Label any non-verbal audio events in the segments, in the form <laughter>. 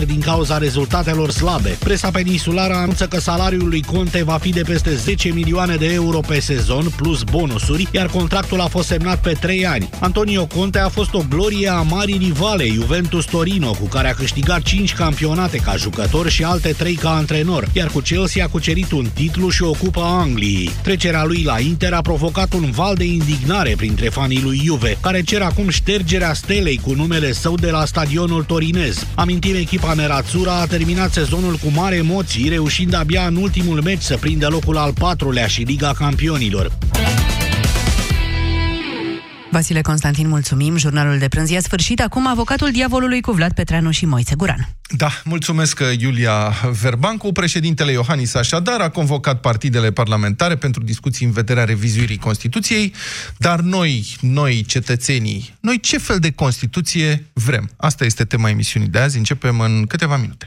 din cauza rezultatelor slabe. Presa peninsulară anunță că salariul lui Conte va fi de peste 10 milioane de euro pe sezon, plus bonusuri, iar contractul a fost semnat pe 3 ani. Antonio Conte a fost o glorie a marii rivale, Juventus Torino, cu care a câștigat 5 campionate ca jucător și alte 3 ca antrenor, iar cu Chelsea a cucerit un titlu și o cupă Angliei. Trecerea lui la Inter a provocat un val de indignare printre fanii lui Juve, care cer acum ștergerea stelei cu numele său de la stadionul torinez. Amintim echipa Echipa Nerazzurra a terminat sezonul cu mari emoții, reușind abia în ultimul meci să prindă locul al patrulea și Liga Campionilor. Vasile Constantin, mulțumim. Jurnalul de prânz a sfârșit. Acum avocatul diavolului cu Vlad Petreanu și Moise Guran. Da, mulțumesc Iulia Verbancu. Președintele Iohannis așadar a convocat partidele parlamentare pentru discuții în vederea revizuirii Constituției, dar noi, noi cetățenii, noi ce fel de Constituție vrem? Asta este tema emisiunii de azi. Începem în câteva minute.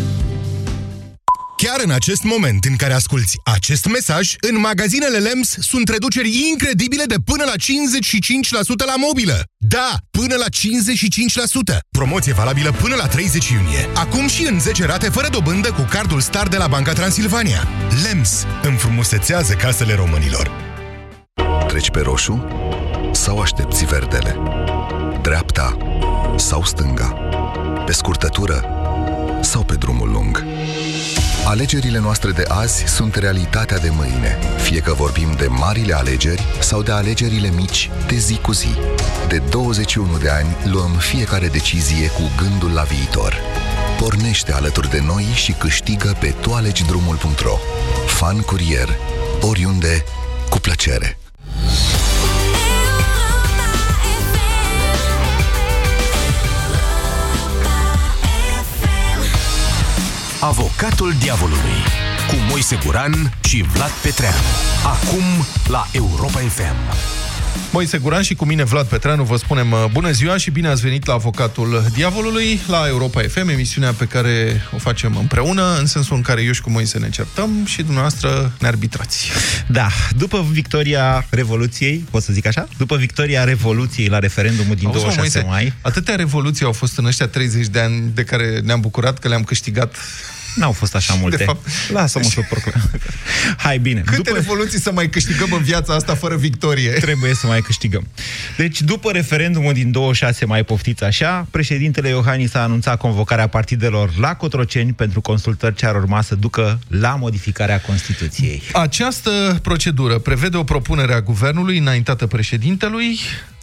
Chiar în acest moment în care asculti acest mesaj, în magazinele LEMS sunt reduceri incredibile de până la 55% la mobilă. Da, până la 55%. Promoție valabilă până la 30 iunie. Acum și în 10 rate fără dobândă cu cardul Star de la Banca Transilvania. LEMS înfrumusețează casele românilor. Treci pe roșu sau aștepți verdele? Dreapta sau stânga? Pe scurtătură sau pe drumul lung? Alegerile noastre de azi sunt realitatea de mâine, fie că vorbim de marile alegeri sau de alegerile mici de zi cu zi. De 21 de ani luăm fiecare decizie cu gândul la viitor. Pornește alături de noi și câștigă pe toalegiDrumul.ro Fan curier, oriunde, cu plăcere. Avocatul diavolului cu Moise Guran și Vlad Petreanu. Acum la Europa FM. Moise Guran și cu mine Vlad Petreanu vă spunem uh, bună ziua și bine ați venit la Avocatul Diavolului, la Europa FM, emisiunea pe care o facem împreună, în sensul în care eu și cu Moise ne certăm și dumneavoastră ne arbitrați. Da, după victoria Revoluției, pot să zic așa? După victoria Revoluției la referendumul din Auzi, 26 Moise, mai... Atâtea revoluții au fost în ăștia 30 de ani de care ne-am bucurat că le-am câștigat N-au fost așa multe. De fapt, Lasă-mă să proclam. <laughs> Hai, bine. Câte după... revoluții să mai câștigăm în viața asta fără victorie? <laughs> Trebuie să mai câștigăm. Deci, după referendumul din 26, mai poftiți așa, președintele Iohannis a anunțat convocarea partidelor la Cotroceni pentru consultări ce ar urma să ducă la modificarea Constituției. Această procedură prevede o propunere a guvernului înaintată președintelui,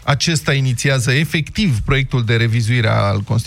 acesta inițiază efectiv proiectul de revizuire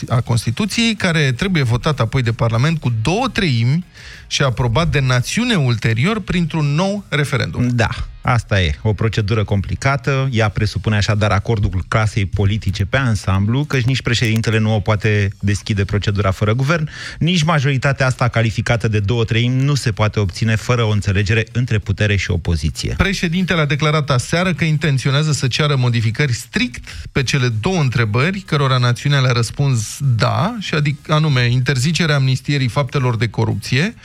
a Constituției, care trebuie votat apoi de Parlament cu două treimi și aprobat de națiune ulterior printr-un nou referendum. Da, asta e. O procedură complicată. Ea presupune așadar acordul clasei politice pe ansamblu, căci nici președintele nu o poate deschide procedura fără guvern, nici majoritatea asta calificată de două treimi nu se poate obține fără o înțelegere între putere și opoziție. Președintele a declarat aseară că intenționează să ceară modificări strict pe cele două întrebări, cărora națiunea le-a răspuns da, și adică anume interzicerea amnistierii faptelor de corupție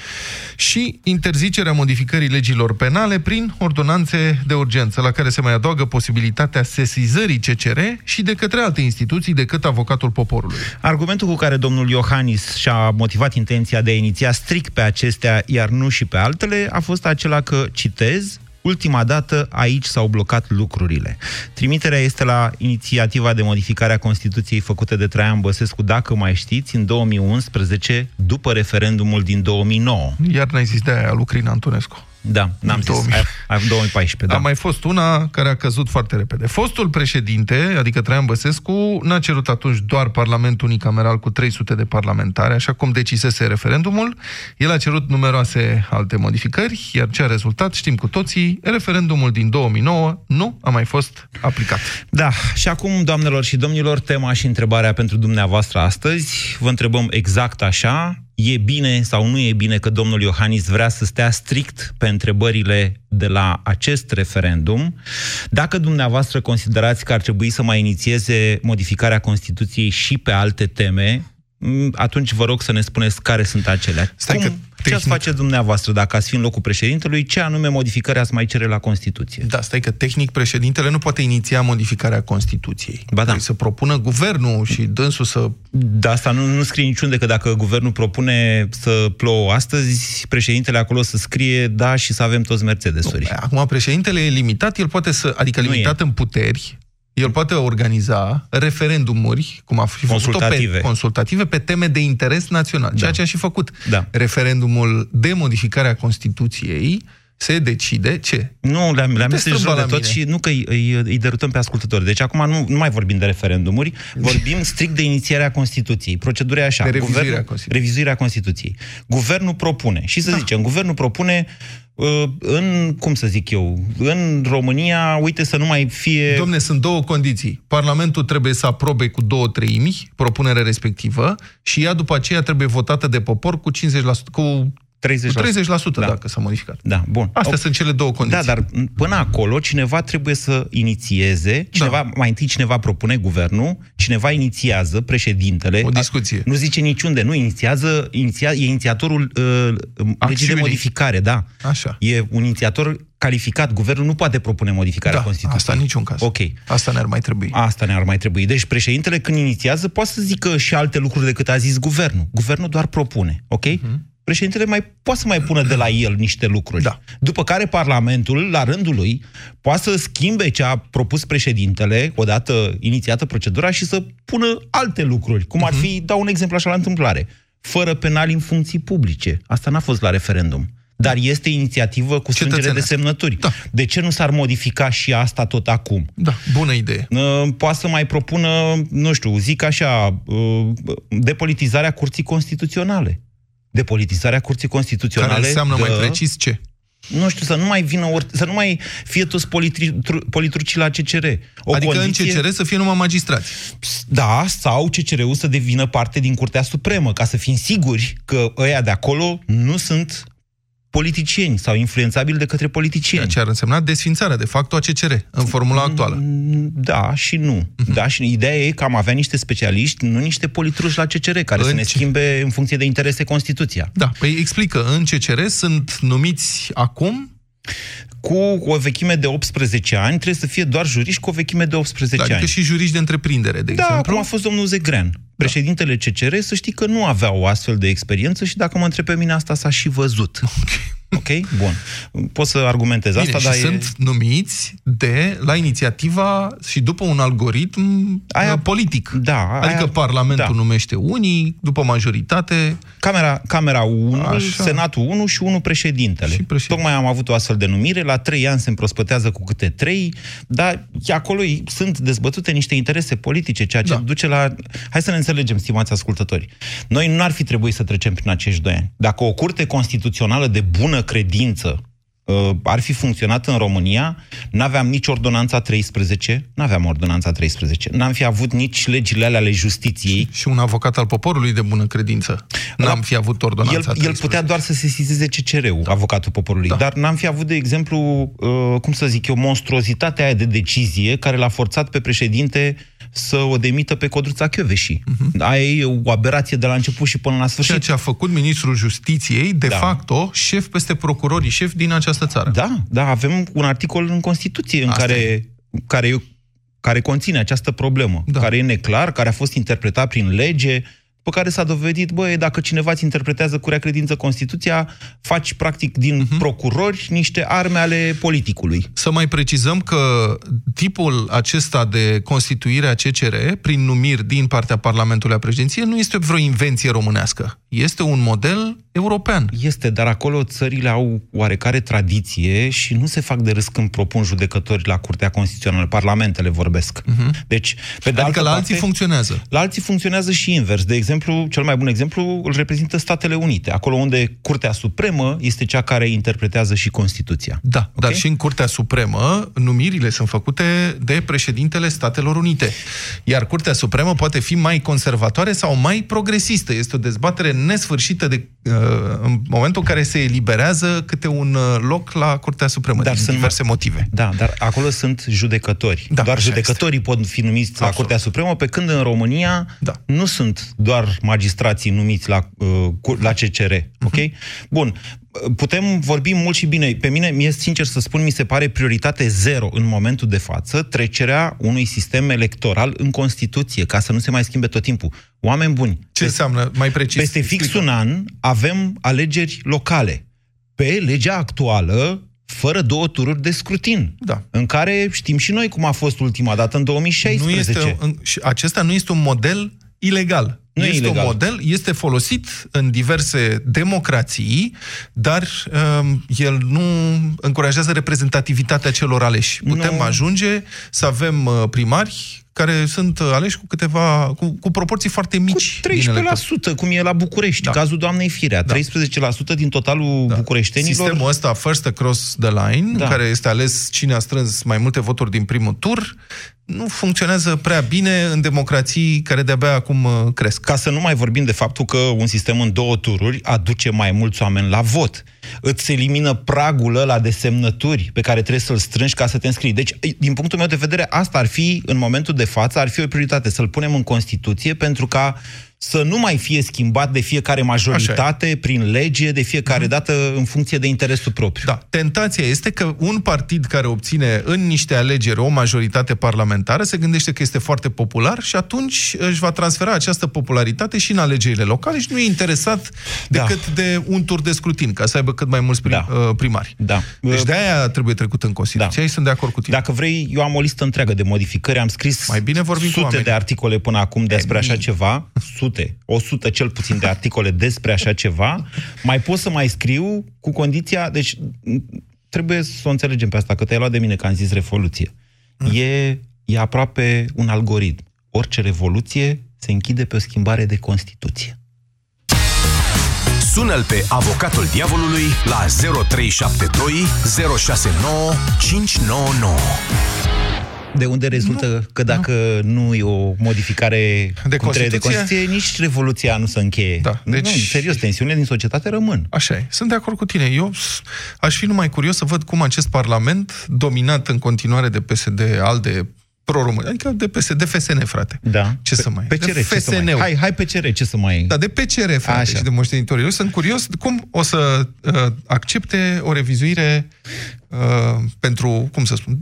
și interzicerea modificării legilor penale prin ordonanțe de urgență, la care se mai adaugă posibilitatea sesizării CCR și de către alte instituții decât avocatul poporului. Argumentul cu care domnul Iohannis și-a motivat intenția de a iniția strict pe acestea, iar nu și pe altele, a fost acela că, citez, Ultima dată aici s-au blocat lucrurile. Trimiterea este la inițiativa de modificare a Constituției făcută de Traian Băsescu, dacă mai știți, în 2011, după referendumul din 2009. Iar n-ai zis de aia, Lucrina Antonescu. Da, n-am zis. 2000. Ai, 2014, da. A mai fost una care a căzut foarte repede. Fostul președinte, adică Traian Băsescu, n-a cerut atunci doar Parlamentul unicameral cu 300 de parlamentari, așa cum decisese referendumul. El a cerut numeroase alte modificări, iar ce a rezultat, știm cu toții, referendumul din 2009 nu a mai fost aplicat. Da, și acum, doamnelor și domnilor, tema și întrebarea pentru dumneavoastră astăzi. Vă întrebăm exact așa, e bine sau nu e bine că domnul Iohannis vrea să stea strict pe întrebările de la acest referendum. Dacă dumneavoastră considerați că ar trebui să mai inițieze modificarea Constituției și pe alte teme, m, atunci vă rog să ne spuneți care sunt acelea. Stai Cum, că ce ați tehnic- face dumneavoastră dacă ați fi în locul președintelui? Ce anume modificări ați mai cere la Constituție? Da, stai că tehnic președintele nu poate iniția modificarea Constituției. Ba da. Trebuie să propună guvernul și dânsul să... Da, asta nu, nu scrie niciunde că dacă guvernul propune să plouă astăzi, președintele acolo să scrie da și să avem toți Mercedes-uri. Acum, președintele e limitat, el poate să... Adică Nu limitat e. în puteri, el poate organiza referendumuri, cum a fi făcut Consultative. pe, consultative pe teme de interes național, ceea ce a și făcut. Da. Referendumul de modificare a Constituției se decide ce? Nu, le-am, le-am te este strâmba jur de la tot mine. și nu că îi, îi, îi derutăm pe ascultători. Deci acum nu, nu mai vorbim de referendumuri, vorbim strict de inițierea Constituției. Procedura e așa. De revizuirea Guvernul- Constituției. Revizuirea Constituției. Guvernul propune. Și să zicem, guvernul propune uh, în, cum să zic eu, în România, uite să nu mai fie... Domne, sunt două condiții. Parlamentul trebuie să aprobe cu două treimi propunerea respectivă și ea după aceea trebuie votată de popor cu 50%, cu 30%. cu 30% Da. dacă s-a modificat. Da, bun. Astea O- sunt cele două Da, condiții. dar până acolo cineva trebuie să inițieze, cineva, Da. mai întâi cineva propune guvernul, cineva inițiază, președintele. O discuție. A, nu zice niciunde, nu, inițiază, iniția, e inițiatorul uh, legii de Acțiunii. modificare, da. Așa. E un inițiator calificat, guvernul nu poate propune modificarea Da, Constituției. asta în niciun caz. Ok. Asta ne-ar mai trebui. Asta ne-ar mai trebui. Deci președintele când inițiază poate să zică și alte lucruri decât a zis guvernul. Guvernul doar propune, ok? Președintele mai poate să mai pună de la el niște lucruri. Da. După care Parlamentul, la rândul lui, poate să schimbe ce a propus președintele, odată inițiată procedura, și să pună alte lucruri. Cum ar fi, dau un exemplu așa la întâmplare, fără penali în funcții publice. Asta n-a fost la referendum. Dar este inițiativă cu strângere de Cetățenească. semnături. Da. De ce nu s-ar modifica și asta tot acum? Da, bună idee. Uh, poate să mai propună, nu știu, zic așa, uh, depolitizarea curții constituționale. Depolitizarea curții constituționale. Care înseamnă mai dă- precis ce? Nu știu, să nu mai vină ori, să nu mai fie toți politri, tru- politrucii la CCR. O adică condiție, în CCR să fie numai magistrați. Da, sau CCR-ul să devină parte din Curtea Supremă, ca să fim siguri că ăia de acolo nu sunt politicieni sau influențabili de către politicieni. Ceea ce ar însemna desfințarea, de fapt, a CCR, în formula actuală. Mm, Da și nu. Mhm. Da și ideea e că am avea niște specialiști, nu niște politruși la CCR, care În să ne ce- schimbe în funcție de interese Constituția. Da, păi explică, în CCR sunt numiți acum, Cu o vechime de 18 ani, trebuie să fie doar juriști cu o vechime de 18 adică ani. și juriști de întreprindere, de Da, exemplu. cum a fost domnul Zegrean. Președintele CCR, să știi că nu avea o astfel de experiență și dacă mă întreb pe mine, asta s-a și văzut. Ok? Bun. Pot să argumentez Bine, asta, și dar e... sunt numiți de, la inițiativa și după un algoritm Aia- aia, politic. Da, Adică aia- Parlamentul da. numește unii, după majoritate, Camera, camera 1, Așa. Senatul 1 și 1 președintele. Și președinte. Tocmai am avut o astfel de numire, la 3 ani se împrospătează cu câte 3, dar acolo i- sunt dezbătute niște interese politice, ceea ce Da. duce la... Hai să ne înțelegem, stimați ascultători. Noi nu ar fi trebuit să trecem prin acești doi ani. Dacă o curte constituțională de bună credință uh, ar fi funcționat în România, n-aveam nici ordonanța 13, n-aveam ordonanța 13, n-am fi avut nici legile alea ale justiției, și un avocat al poporului de bună credință. N-am fi avut ordonanța el, el 13. putea doar să se sizeze CCR-ul, avocatul poporului, Da. dar n-am fi avut, de exemplu, uh, cum să zic eu, monstruozitatea aia de decizie care l-a forțat pe președinte să o demită pe Codruța Chioveși. Uh-huh. Aia e o aberație de la început și până la sfârșit. Mhm. Ceea ce a făcut ministrul justiției, de Da. facto, șef peste procurorii șef din această țară. Da, da, avem un articol în Constituție în Asta care, care, care conține această problemă, Da. care e neclar, care a fost interpretat prin lege, pe care s-a dovedit, băi, dacă cineva îți interpretează cu rea credință Constituția, faci practic din Mhm. uh-huh. procurori niște arme ale politicului. Să mai precizăm că tipul acesta de constituire a CCR, prin numiri din partea Parlamentului a președinției, nu este vreo invenție românească. Este un model european. Este, dar acolo țările au oarecare tradiție și nu se fac de râs când propun judecători la Curtea Constituțională, parlamentele vorbesc. Uh-huh. Deci, pe de Adică altă la parte, alții funcționează. La alții funcționează și invers. De exemplu, exemplu, cel mai bun exemplu îl reprezintă Statele Unite, acolo unde Curtea Supremă este cea care interpretează și Constituția. Da, Ok? dar și în Curtea Supremă, numirile sunt făcute de președintele Statelor Unite. Iar Curtea Supremă poate fi mai conservatoare sau mai progresistă. Este o dezbatere nesfârșită de, uh, în momentul în care se eliberează câte un uh, loc la Curtea Supremă, dar din sunt- diverse motive. Da, dar acolo sunt judecători. Da, doar așa judecătorii pot fi numiți la Absolut. Curtea Supremă, pe când în România Da. nu sunt doar magistrații numiți la, uh, cu- la CCR. Mhm. Ok? Bun. Putem vorbi mult și bine. Pe mine, mie, sincer să spun, mi se pare prioritate zero în momentul de față trecerea unui sistem electoral în Constituție, ca să nu se mai schimbe tot timpul. Oameni buni, Ce înseamnă mai precis? peste fix Explică. un an avem alegeri locale. Pe legea actuală, fără două tururi de scrutin. Da. În care știm și noi cum a fost ultima dată, în 2016. Nu este, în- și acesta nu este un model ilegal. Nu e este ilegal. un model, este folosit în diverse democrații, dar um, el nu încurajează reprezentativitatea celor aleși. Putem Nu. ajunge să avem uh, primari care sunt uh, aleși cu câteva cu, cu proporții foarte cu mici. din electorat. 13%, cum e la București, Da. cazul doamnei Firea. Da. 13% din totalul bucureștenilor. Sistemul ăsta, first across the line, Da. în care este ales cine a strâns mai multe voturi din primul tur, nu funcționează prea bine în democrații care de-abia acum uh, cresc. Ca să nu mai vorbim de faptul că un sistem în două tururi aduce mai mulți oameni la vot. Îți elimină pragul ăla de semnături pe care trebuie să-l strângi ca să te înscrii. Deci, din punctul meu de vedere, asta ar fi, în momentul de față, ar fi o prioritate, să-l punem în Constituție pentru ca să nu mai fie schimbat de fiecare majoritate, prin lege, de fiecare dată în funcție de interesul propriu. Da, tentația este că un partid care obține în niște alegeri o majoritate parlamentară se gândește că este foarte popular și atunci își va transfera această popularitate și în alegerile locale și nu e interesat Da. decât de un tur de scrutin, ca să aibă cât mai mulți prim, Da. uh, primari. Da. Deci de-aia trebuie trecut în Constituție. Da. Aici sunt de acord cu tine. Dacă vrei, eu am o listă întreagă de modificări, am scris Mai bine vorbim cu sute oamenii. de articole până acum despre așa mii. ceva, sute, o sută cel puțin de articole despre așa ceva, mai pot să mai scriu cu condiția, deci m, trebuie să o înțelegem pe asta, că te-ai luat de mine că am zis revoluție. E, e aproape un algoritm. Orice revoluție se închide pe o schimbare de Constituție. Sună-l pe avocatul diavolului la 0372 069 599. De unde rezultă nu, că dacă nu. nu e o modificare De cum trebuie de Constituție? Constituție, nici revoluția nu se încheie. Da, Nu, deci- nu, serios, tensiunile din societate rămân. Așa e. Sunt de acord cu tine. Eu s- aș fi numai curios să văd cum acest parlament, dominat în continuare de PSD, ALDE, pro-români, adică de PSD, FSN, frate. Da. Ce să mai... PCR, de ce să mai... FSN-ul. Hai, hai PCR, ce să mai... Da, de PCR, frate, Așa. și de moștenitorii lui. Sunt curios cum o să uh, accepte o revizuire uh, pentru, cum să spun,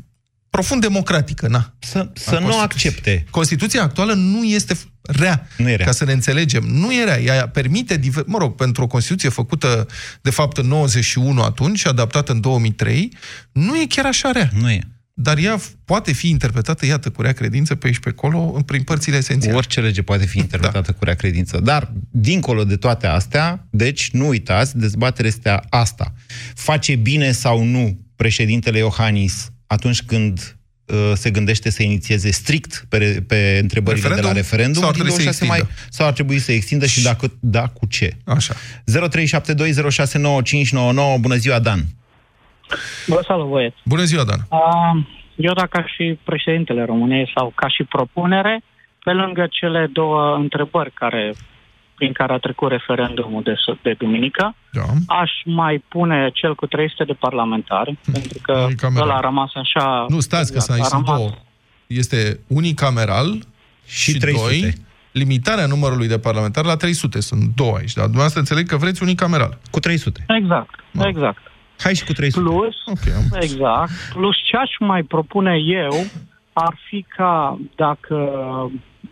profund democratică, na. Să, să a nu Constituției. accepte. Constituția actuală nu este f- rea, Nu e rea. ca să ne înțelegem. Nu e rea. Ea permite, diver... mă rog, pentru o Constituție făcută, de fapt, în 91 atunci și adaptată în 2003, nu e chiar așa rea. Nu e. Dar ea f- poate fi interpretată, iată, cu rea credință pe aici pe acolo, în- prin părțile esențiale. Orice lege poate fi interpretată Da. cu rea credință. Dar, dincolo de toate astea, deci, nu uitați, dezbaterea este asta. Face bine sau nu președintele Iohannis atunci când uh, se gândește să inițieze strict pe, pe întrebările Referendum? de la referendum Sau ar din trebui să 26 mai, extindă? sau ar trebui să extindă și dacă da, cu ce? Așa. 0372069599. Bună ziua, Dan! Vă salut, băieți. Bună ziua, Dan. Uh, Eu, dacă aș fi președintele României sau ca și propunere, pe lângă cele două întrebări care, prin care a trecut referendumul de, s- de duminică, Da. aș mai pune cel cu 300 de parlamentari, pentru că Unicameral. ăla a rămas așa... Nu, stați că exact, aici a sunt rămas- două. Este unicameral Și și, 300. doi, limitarea numărului de parlamentari la 300. Sunt două aici, dar dumneavoastră înțeleg că vreți unicameral. Cu 300. Exact, Da. exact. Hai și cu 300. Plus, Ok, am Exact. Plus ce aș mai propune eu ar fi ca dacă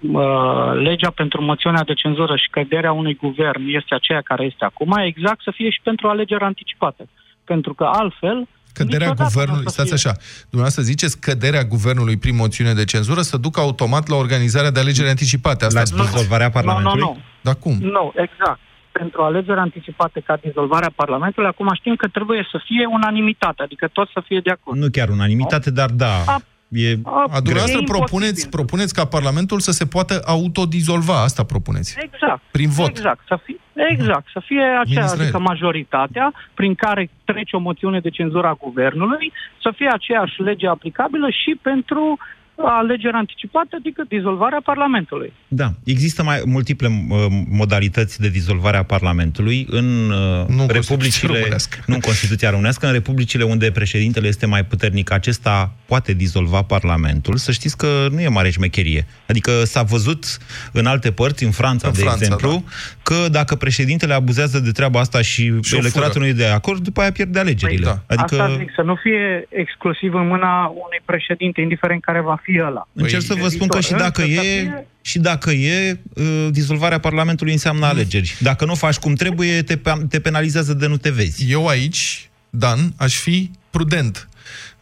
uh, legea pentru moțiunea de cenzură și căderea unui guvern este aceea care este acum, exact să fie și pentru alegeri anticipate. Pentru că altfel... Căderea niciodată nu o guvernului, să stați fie. așa, dumneavoastră ziceți căderea guvernului prin moțiune de cenzură să ducă automat la organizarea de alegeri anticipate. Asta La spuneți. dizolvarea Parlamentului? Nu, nu, nu. Dar cum? Nu, exact. Pentru alegeri anticipate ca dizolvarea Parlamentului, acum știm că trebuie să fie unanimitate, adică toți să fie de acord. Nu chiar unanimitate, dar da. A, E A, dumneavoastră E propuneți, imposibil. propuneți ca Parlamentul să se poată autodizolva, asta propuneți. Exact. Prin vot. Exact. Să fie, exact. Să fie aceea, Israel. adică majoritatea prin care trece o moțiune de cenzură a guvernului, să fie aceeași lege aplicabilă și pentru alegeri anticipate, adică dizolvarea Parlamentului. Da, există mai multiple uh, modalități de dizolvare a Parlamentului în uh, Nu în Constituția republicile, românească. nu în Constituția românească, în republicile unde președintele este mai puternic, acesta poate dizolva Parlamentul. Să știți că nu e mare șmecherie. Adică s-a văzut în alte părți, în Franța, În de Franța, exemplu, da. că dacă președintele abuzează de treaba asta și, Și o electoratul fură. nu e de acord, după aia pierde alegerile. Păi da. Adică Asta zic, să nu fie exclusiv în mâna unui președinte, indiferent care va fi ăla. Încerc Păi, să vă spun că și însă dacă să e, fie- și dacă e, uh, dizolvarea Parlamentului înseamnă alegeri. Dacă nu faci cum trebuie, te, pe- te penalizează de nu te vezi. Eu aici, Dan, aș fi prudent.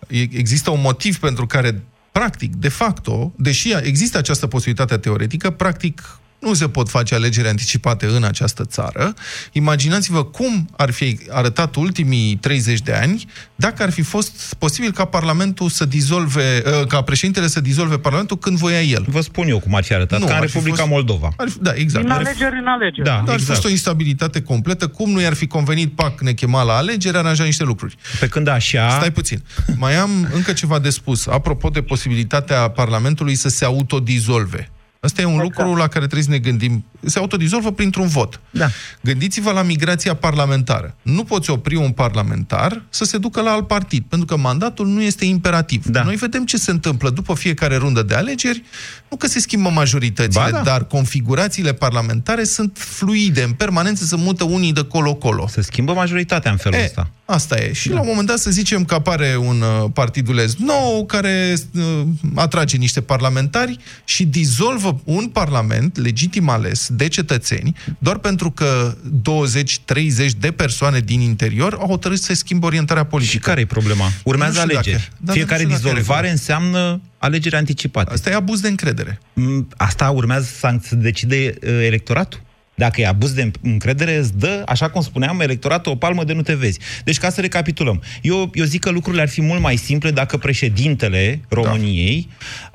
E- Există un motiv pentru care, practic, de facto, deși există această posibilitate teoretică, practic nu se pot face alegeri anticipate în această țară. Imaginați-vă cum ar fi arătat ultimii 30 de ani dacă ar fi fost posibil ca Parlamentul să dizolve, uh, ca președintele să dizolve Parlamentul când voia el. Vă spun eu cum ar fi arătat, Nu, ca în ar fi Republica fost- Moldova. Ar fi, da, exact. Din Ar fi- alegeri în alegeri. Da, dar ar fi exact. fost o instabilitate completă. Cum nu i-ar fi convenit, pac, ne chema la alegeri, aranja niște lucruri. Pe când așa... Stai puțin. Mai am încă ceva de spus. Apropo de posibilitatea Parlamentului să se autodizolve. Asta e un Exact. lucru la care trebuie să ne gândim. Se autodizolvă printr-un vot. Da. Gândiți-vă la migrația parlamentară. Nu poți opri un parlamentar să se ducă la alt partid, pentru că mandatul nu este imperativ. Da. Noi vedem ce se întâmplă după fiecare rundă de alegeri. Nu că se schimbă majoritățile, Ba da. dar configurațiile parlamentare sunt fluide, în permanență se mută unii de colo-colo. Se schimbă majoritatea în felul E, ăsta. asta e. Și da. la un moment dat să zicem că apare un uh, partidulez nou care uh, atrage niște parlamentari și dizolvă un parlament legitim ales de cetățeni doar pentru că 20-30 de persoane din interior au hotărât să se schimbe orientarea politică. Și care e problema? Urmează Nu știu alegeri. dacă- da, Fiecare nu știu dacă e dizolvare regulă. înseamnă alegeri anticipate. Asta e abuz de încredere. Mm, Asta urmează să să decide uh, electoratul. Dacă e abuz de încredere, îți dă, așa cum spuneam, electoratul o palmă de nu te vezi. Deci, ca să recapitulăm, eu, eu zic că lucrurile ar fi mult mai simple dacă președintele României,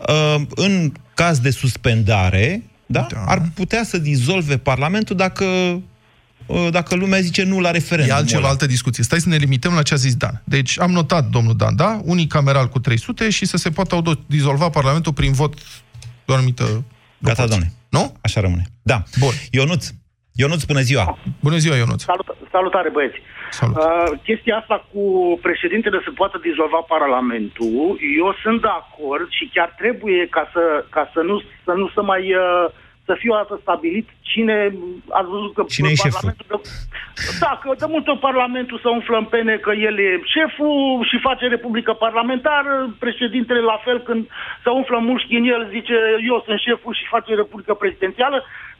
uh, în caz de suspendare, da, Da. ar putea să dizolve Parlamentul dacă, uh, dacă lumea zice nu la referendum. E altceva, altă discuție. Stai să ne limităm la ce a zis Dan. Deci am notat, domnul Dan, da? Unicameral cu 300 și să se poată autodizolva Parlamentul prin vot de o anumită Gata, proporție. domnule. Nu? Așa rămâne. Da. Bun. Ionuț. Ionuț, bună ziua. Bună ziua, Ionuț. Salut, salutare, băieți. Salut. Uh, chestia asta cu președintele să poată dizolva Parlamentul, eu sunt de acord și chiar trebuie ca să, ca să nu să nu să mai uh, să fie o dată stabilit cine ați văzut că Cine e șeful? Parlamentul dă, da, că de multe ori Parlamentul să umflă în pene că el e șeful și face Republică Parlamentară, președintele la fel când se umflă mușchi în el zice eu sunt șeful și face Republică Prezidențială,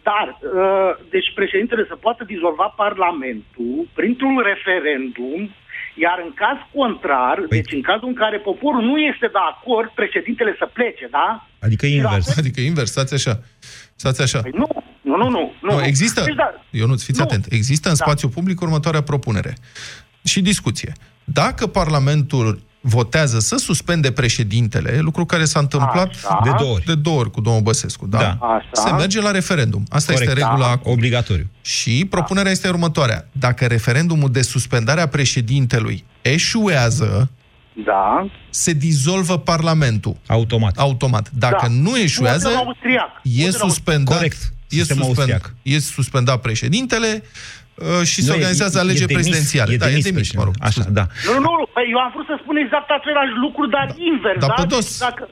dar, uh, deci președintele să poată dizolva Parlamentul printr-un referendum, iar în caz contrar, Păi- păi... deci în cazul în care poporul nu este de acord, președintele să plece, da? Adică invers. Adică invers, stați așa. Stați așa. Păi nu, nu, nu, nu. nu. Nu, există, Deci, da, Ionuț, fiți nu. atent, există în Da. spațiu public următoarea propunere și discuție. Dacă Parlamentul votează să suspende președintele, lucru care s-a întâmplat Așa. De două ori. de două ori cu domnul Băsescu, da? Da. Așa. Se merge la referendum. Asta Corect. este regula Da. acum. Obligatoriu. Și propunerea este următoarea. Dacă referendumul de suspendare a președintelui eșuează, Da. se dizolvă Parlamentul Automat. automat. Dacă da. nu eșuează, Modelul austriac. e Modelul suspendat, Corect. e, Sistemul suspend, austriac. e suspendat președintele uh, și se Nu, e- organizează e- e alegeri demis, prezidențiale. E da, demis e demis, mă rog. președintele. Așa, scuze. da. Nu, nu, nu, păi eu am vrut să spun exact același lucru, dar invers, Dar da? pe dos. Deci, dacă,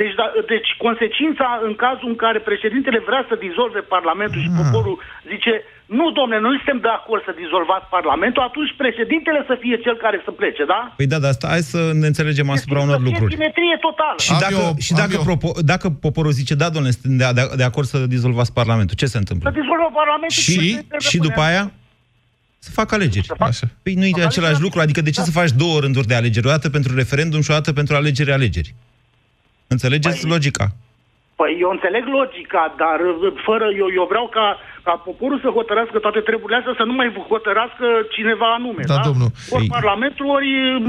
deci, da, deci consecința în cazul în care președintele vrea să dizolve Parlamentul Ah. și poporul zice nu, domne, nu suntem de acord să dizolvați Parlamentul, atunci președintele să fie cel care să plece, da? Păi da, dar asta, hai să ne înțelegem asupra unor Să fie lucruri. simetrie totală. Și Am dacă, eu- și am dacă, eu. propo- dacă poporul zice, da, domnule, suntem de, de, de acord să dizolvați Parlamentul, ce se Să întâmplă? dizolvă Parlamentul Și, președintele și după rămâne- aia să facă alegeri. Așa. Păi nu e același lucru, adică de ce să faci două rânduri de alegeri? O dată pentru referendum și o dată pentru alegeri alegeri. Înțelegeți Păi- logica? Păi eu înțeleg logica, dar uh, fără eu, eu vreau ca ca poporul să hotărască toate treburile astea, să nu mai hotărască cineva anume. Da, domnul. Ori Ei- Parlamentul, ori...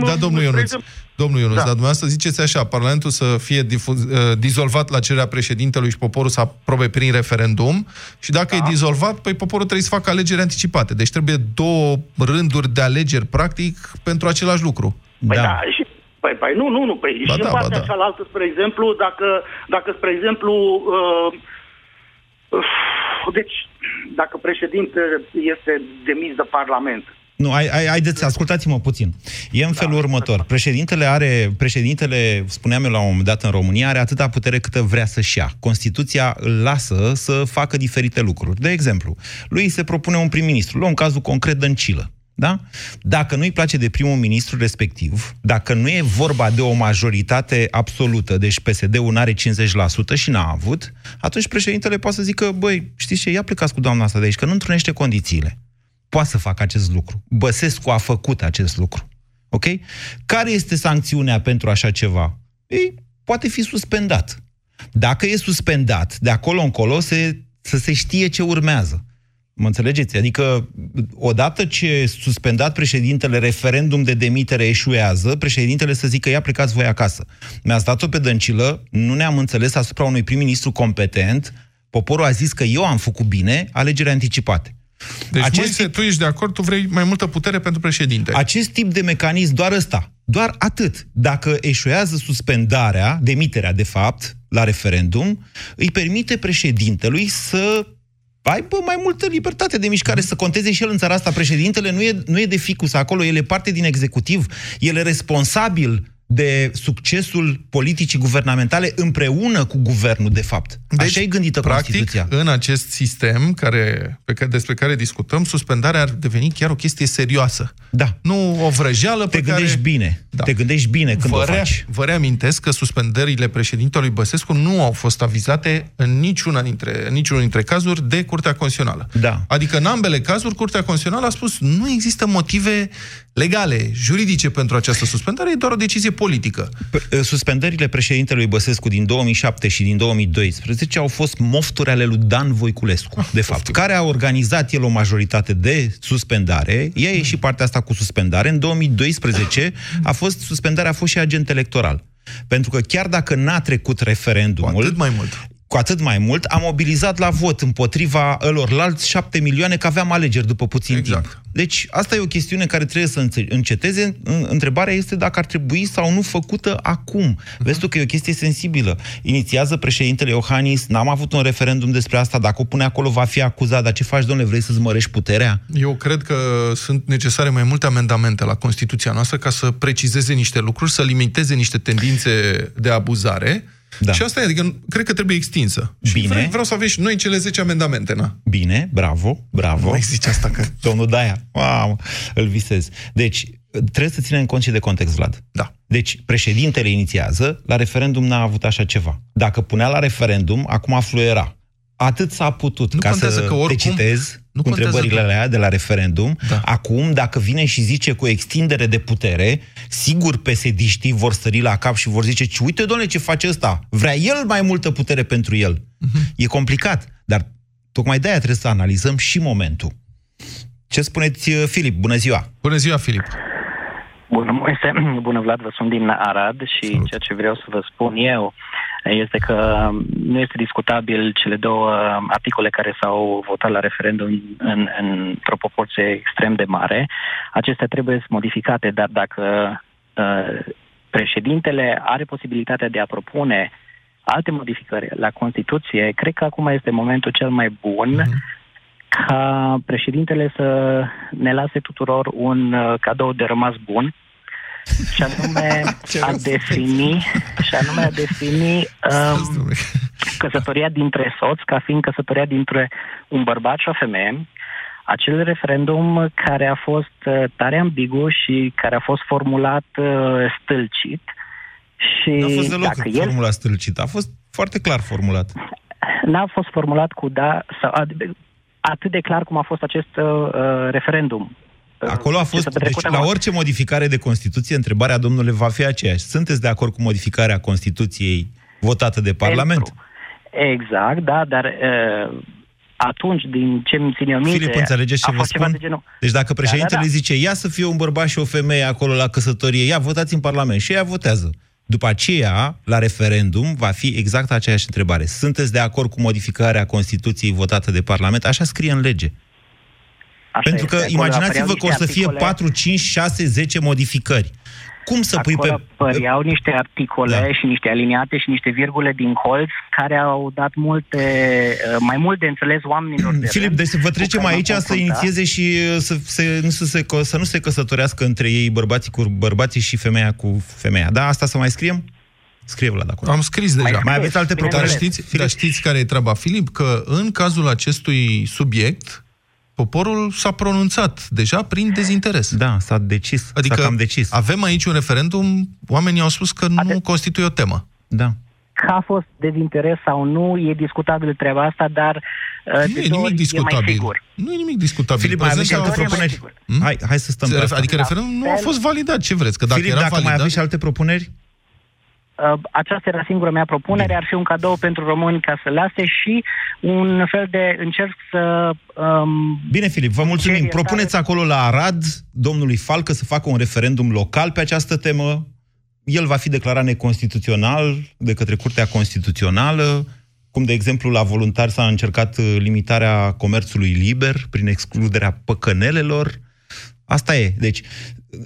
Da, domnul spre Ionuț. exemplu- Domnul Ionuț, Da. dar dumneavoastră ziceți așa, Parlamentul să fie difuz, uh, dizolvat la cererea președintelui și poporul să aprobe prin referendum și dacă Da. e dizolvat, păi poporul trebuie să facă alegeri anticipate. Deci trebuie două rânduri de alegeri, practic, pentru același lucru. Păi da, și, păi, păi nu, nu, nu, păi Ba și da, în ba partea da. cealaltă, spre exemplu, dacă, dacă spre exemplu, uh, uh, deci, dacă președinte este demis de Parlament, Nu, ai, ai, haideți, ascultați-mă puțin. E în felul următor. Președintele are, președintele, spuneam eu la un moment dat în România, are atâta putere câtă vrea să-și ia. Constituția îl lasă să facă diferite lucruri. De exemplu, lui îi se propune un prim-ministru. Luăm cazul concret Dăncilă. Da? Dacă nu-i place de primul ministru respectiv, dacă nu e vorba de o majoritate absolută, deci PSD-ul nu are 50% și n-a avut, atunci președintele poate să zică, băi, știți ce, ia plecați cu doamna asta de aici, că nu întrunește condițiile poate să facă acest lucru. Băsescu a făcut acest lucru. Ok? Care este sancțiunea pentru așa ceva? Ei, poate fi suspendat. Dacă e suspendat, de acolo încolo se, să se știe ce urmează. Mă înțelegeți? Adică, odată ce suspendat președintele, referendum de demitere eșuează, președintele să zică, ia plecați voi acasă. Mi-ați dat-o pe dăncilă, nu ne-am înțeles asupra unui prim-ministru competent, poporul a zis că eu am făcut bine, alegeri anticipate. Deci, Acest Moise, tu ești de acord, tu vrei mai multă putere pentru președinte. Acest tip de mecanism, doar ăsta, doar atât. Dacă eșuează suspendarea, demiterea de fapt, la referendum, îi permite președintelui să aibă mai multă libertate de mișcare, să conteze și el în țara asta. Președintele nu e, nu e de ficus acolo, el e parte din executiv, el e responsabil de succesul politicii guvernamentale împreună cu guvernul, de fapt. Deci, Așa e gândită practic, Constituția. în acest sistem care, pe care, despre care discutăm, suspendarea ar deveni chiar o chestie serioasă. Da. Nu o vrăjeală Te pe gândești care... bine. Da. Te gândești bine când vă, o rea- faci. vă reamintesc că suspendările președintelui Băsescu nu au fost avizate în niciuna dintre, în niciunul dintre cazuri de Curtea Constituțională. Da. Adică în ambele cazuri Curtea Constituțională a spus nu există motive legale, juridice pentru această suspendare, e doar o decizie politică. P- Suspendările președintelui Băsescu din 2007 și din 2012 au fost mofturi ale lui Dan Voiculescu, de fapt, care a organizat el o majoritate de suspendare. Ea e și partea asta cu suspendare. În 2012 a fost suspendarea a fost și agent electoral. Pentru că chiar dacă n-a trecut referendumul, Cu atât mai mult. Cu atât mai mult, a mobilizat la vot împotriva ălorlalți șapte milioane, că aveam alegeri după puțin Exact. timp. Deci, asta e o chestiune care trebuie să înțe- înceteze. În- Întrebarea este dacă ar trebui sau nu făcută acum. Vezi tu că e o chestie sensibilă. Inițiază președintele Iohannis, n-am avut un referendum despre asta, dacă o pune acolo va fi acuzat, dar ce faci, domnule, vrei să-ți mărești puterea? Eu cred că sunt necesare mai multe amendamente la Constituția noastră ca să precizeze niște lucruri, să limiteze niște tendințe de abuzare. Da. Și asta e, adică cred că trebuie extinsă. Și Bine. Vreau, vreau să aveți și noi cele 10 amendamente, na. Bine, bravo, bravo. Nu mai zici asta că... <laughs> Domnul Daia, wow, îl visez. Deci, trebuie să ținem cont și de context, Vlad. Da. Deci, președintele inițiază, la referendum n-a avut așa ceva. Dacă punea la referendum, acum fluiera. Atât s-a putut, Nu ca contează să că oricum- te citez nu cu contează întrebările că- alea de la referendum. Da. Acum, dacă vine și zice cu extindere de putere, sigur pesediștii vor stări la cap și vor zice, "Ce, uite, domnule, ce face ăsta? Vrea el mai multă putere pentru el. Mhm. E complicat, dar tocmai de-aia trebuie să analizăm și momentul. Ce spuneți, uh, Filip? Bună ziua! Bună ziua, Filip! Bună, Moise. <clears throat> Bună, Vlad, vă sunt din Arad și Salut. ceea ce vreau să vă spun eu este că nu este discutabil cele două articole care s-au votat la referendum în, într-o proporție extrem de mare. Acestea trebuie modificate, dar dacă uh, președintele are posibilitatea de a propune alte modificări la Constituție, cred că acum este momentul cel mai bun ca președintele să ne lase tuturor un uh, cadou de rămas bun și anume <laughs> a defini și anume a defini um, căsătoria dintre soți ca fiind căsătoria dintre un bărbat și o femeie acel referendum care a fost uh, tare ambigu și care a fost formulat uh, stâlcit și N-a fost deloc dacă el formula stâlcită, a fost foarte clar formulat. n-a fost formulat cu da sau ad- atât de clar cum a fost acest uh, referendum. Acolo a Ce fost, s-a petrecut deci la acolo. orice modificare de Constituție, întrebarea domnule va fi aceeași. Sunteți de acord cu modificarea Constituției votată de Parlament? Pentru. Exact, da, dar uh, atunci, din ce îmi țin eu minte, Filip, înțelegeți ce a vă fost ceva spun? de genul. Deci dacă președintele Da, da, da. zice, ia să fie un bărbat și o femeie acolo la căsătorie, ia, votați în Parlament și ea votează. După aceea, la referendum, va fi exact aceeași întrebare. Sunteți de acord cu modificarea Constituției votată de Parlament? Așa scrie în lege. Așa Pentru este. că Acolo imaginați-vă apăreau că o să niște fie articole- 4, 5, 6, 10 modificări. Cum să pui Acolo pe... apăreau niște articole Da. și niște aliniate și niște virgule din colț care au dat multe, uh, mai mult de înțeles oamenilor de Filip, rând deci să vă cu trecem care m-am aici să confruntat. inițieze și uh, să, se, nu să, se, să nu se căsătorească între ei bărbații cu bărbații și femeia cu femeia. Da? Asta să mai scriem? Scrie la de acolo. Am scris deja. Mai aveți alte Dar propuneri? știți, dar știți care e treaba, Filip? Că în cazul acestui subiect, poporul s-a pronunțat deja prin dezinteres. Da, s-a decis. Adică s-a cam decis. avem aici un referendum, oamenii au spus că nu constituie o temă. Da. Că a fost dezinteres sau nu, e discutabil treaba asta, dar uh, Nu de e două nimic ori e mai discutabil. sigur. Nu e nimic discutabil. Filip, mai aveți și alte Prezența a fost- propuneri? Hmm? Hai, hai să stăm pe asta. Adică referendumul nu a fost validat. Ce vreți? Că dacă Filip, era dacă mai validat... aveți și alte propuneri? Uh, aceasta era singura mea propunere, ar fi un cadou pentru români ca să lase și un fel de încerc să... Um, Bine, Filip, vă mulțumim. Cer Propuneți acolo la Arad domnului Falcă să facă un referendum local pe această temă. El va fi declarat neconstituțional de către Curtea Constituțională, cum de exemplu la voluntari s-a încercat uh, limitarea comerțului liber prin excluderea păcănelelor. Asta e. Deci,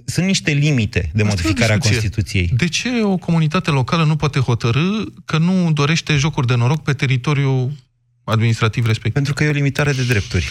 sunt niște limite de Asta e o modificare a discuție. Constituției. De ce o comunitate locală nu poate hotărâ că nu dorește jocuri de noroc pe teritoriul administrativ respectiv? Pentru că e o limitare de drepturi.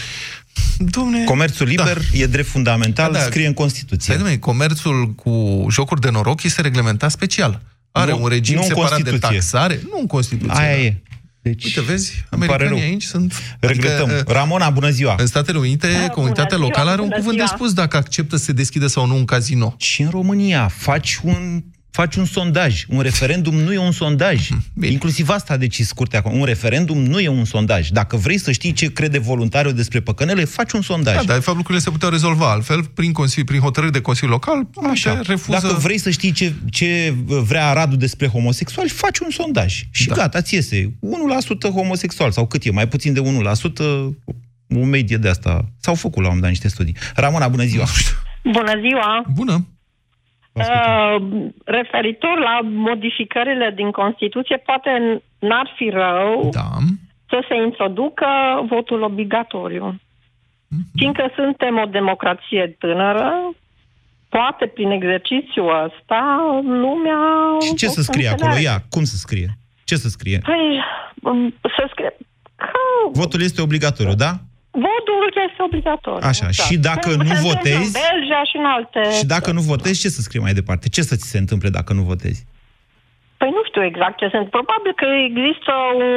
Domne, Comerțul liber da. e drept fundamental, Da, da. scrie în Constituție. Stai, domnule, comerțul cu jocuri de noroc este reglementat special. Are Nu- un regim nu în separat de Constituție. taxare. Nu în Constituție. Aia da. e. Deci, Uite, vezi, îmi pare americanii rău. aici sunt... Regretăm. Adică, Ramona, bună ziua! în Statele Unite, comunitatea ziua, locală are un bună cuvânt de ziua. spus dacă acceptă să se deschidă sau nu un casino. Și în România faci un, faci un sondaj. Un referendum nu e un sondaj. Bine. Inclusiv asta a decis curtea acum. Un referendum nu e un sondaj. Dacă vrei să știi ce crede voluntariul despre păcănele, faci un sondaj. Da, dar de fapt lucrurile se puteau rezolva altfel prin, consili, prin hotărâri de Consiliu Local. Așa. Așa. Refuză... Dacă vrei să știi ce, ce vrea Aradul despre homosexuali, faci un sondaj. Și Da. gata, ți iese 1% homosexual sau cât e, mai puțin de 1%, o medie de asta. S-au făcut la un moment dat niște studii. Ramona, bună ziua! Bună ziua! Bună. Uh, referitor la modificările din Constituție, poate n- n-ar fi rău Da. să se introducă votul obligatoriu. Fiindcă suntem o democrație tânără, poate prin exercițiul ăsta lumea... Și ce o să scrie acolo? înțeleagă. Ia, cum să scrie? Ce să scrie? Păi, um, să scrie că Votul este obligatoriu, da? Votul este obligatoriu. Așa, și dacă Se nu întâmplă votezi- În Belgia și în alte... Și dacă nu votezi, ce să scrie mai departe? Ce să ți se întâmple dacă nu votezi? Păi nu știu exact ce sunt. Probabil că există